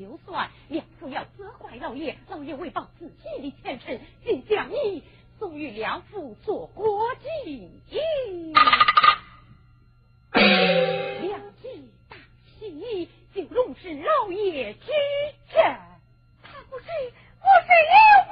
就算，两父要责怪老爷，老爷为报自己的前程，竟将你送与梁父做国一。梁计大喜，就容是老爷之见。他不是，不是有。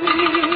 Thank you.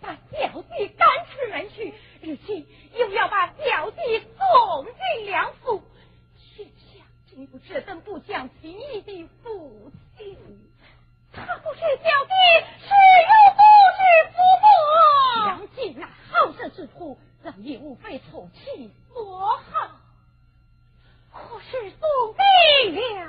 把表弟赶出门去，如今又要把表弟送进梁府，天下真不这等不讲情义的父亲，他不是表弟，是又不是夫妇。杨景那好色之徒，让你无非宠妻所好，可是送配。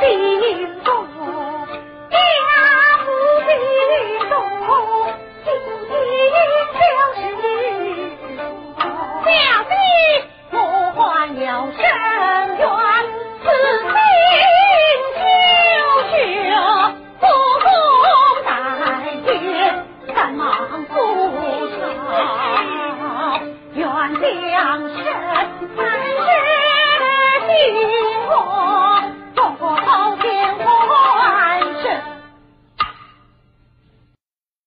心。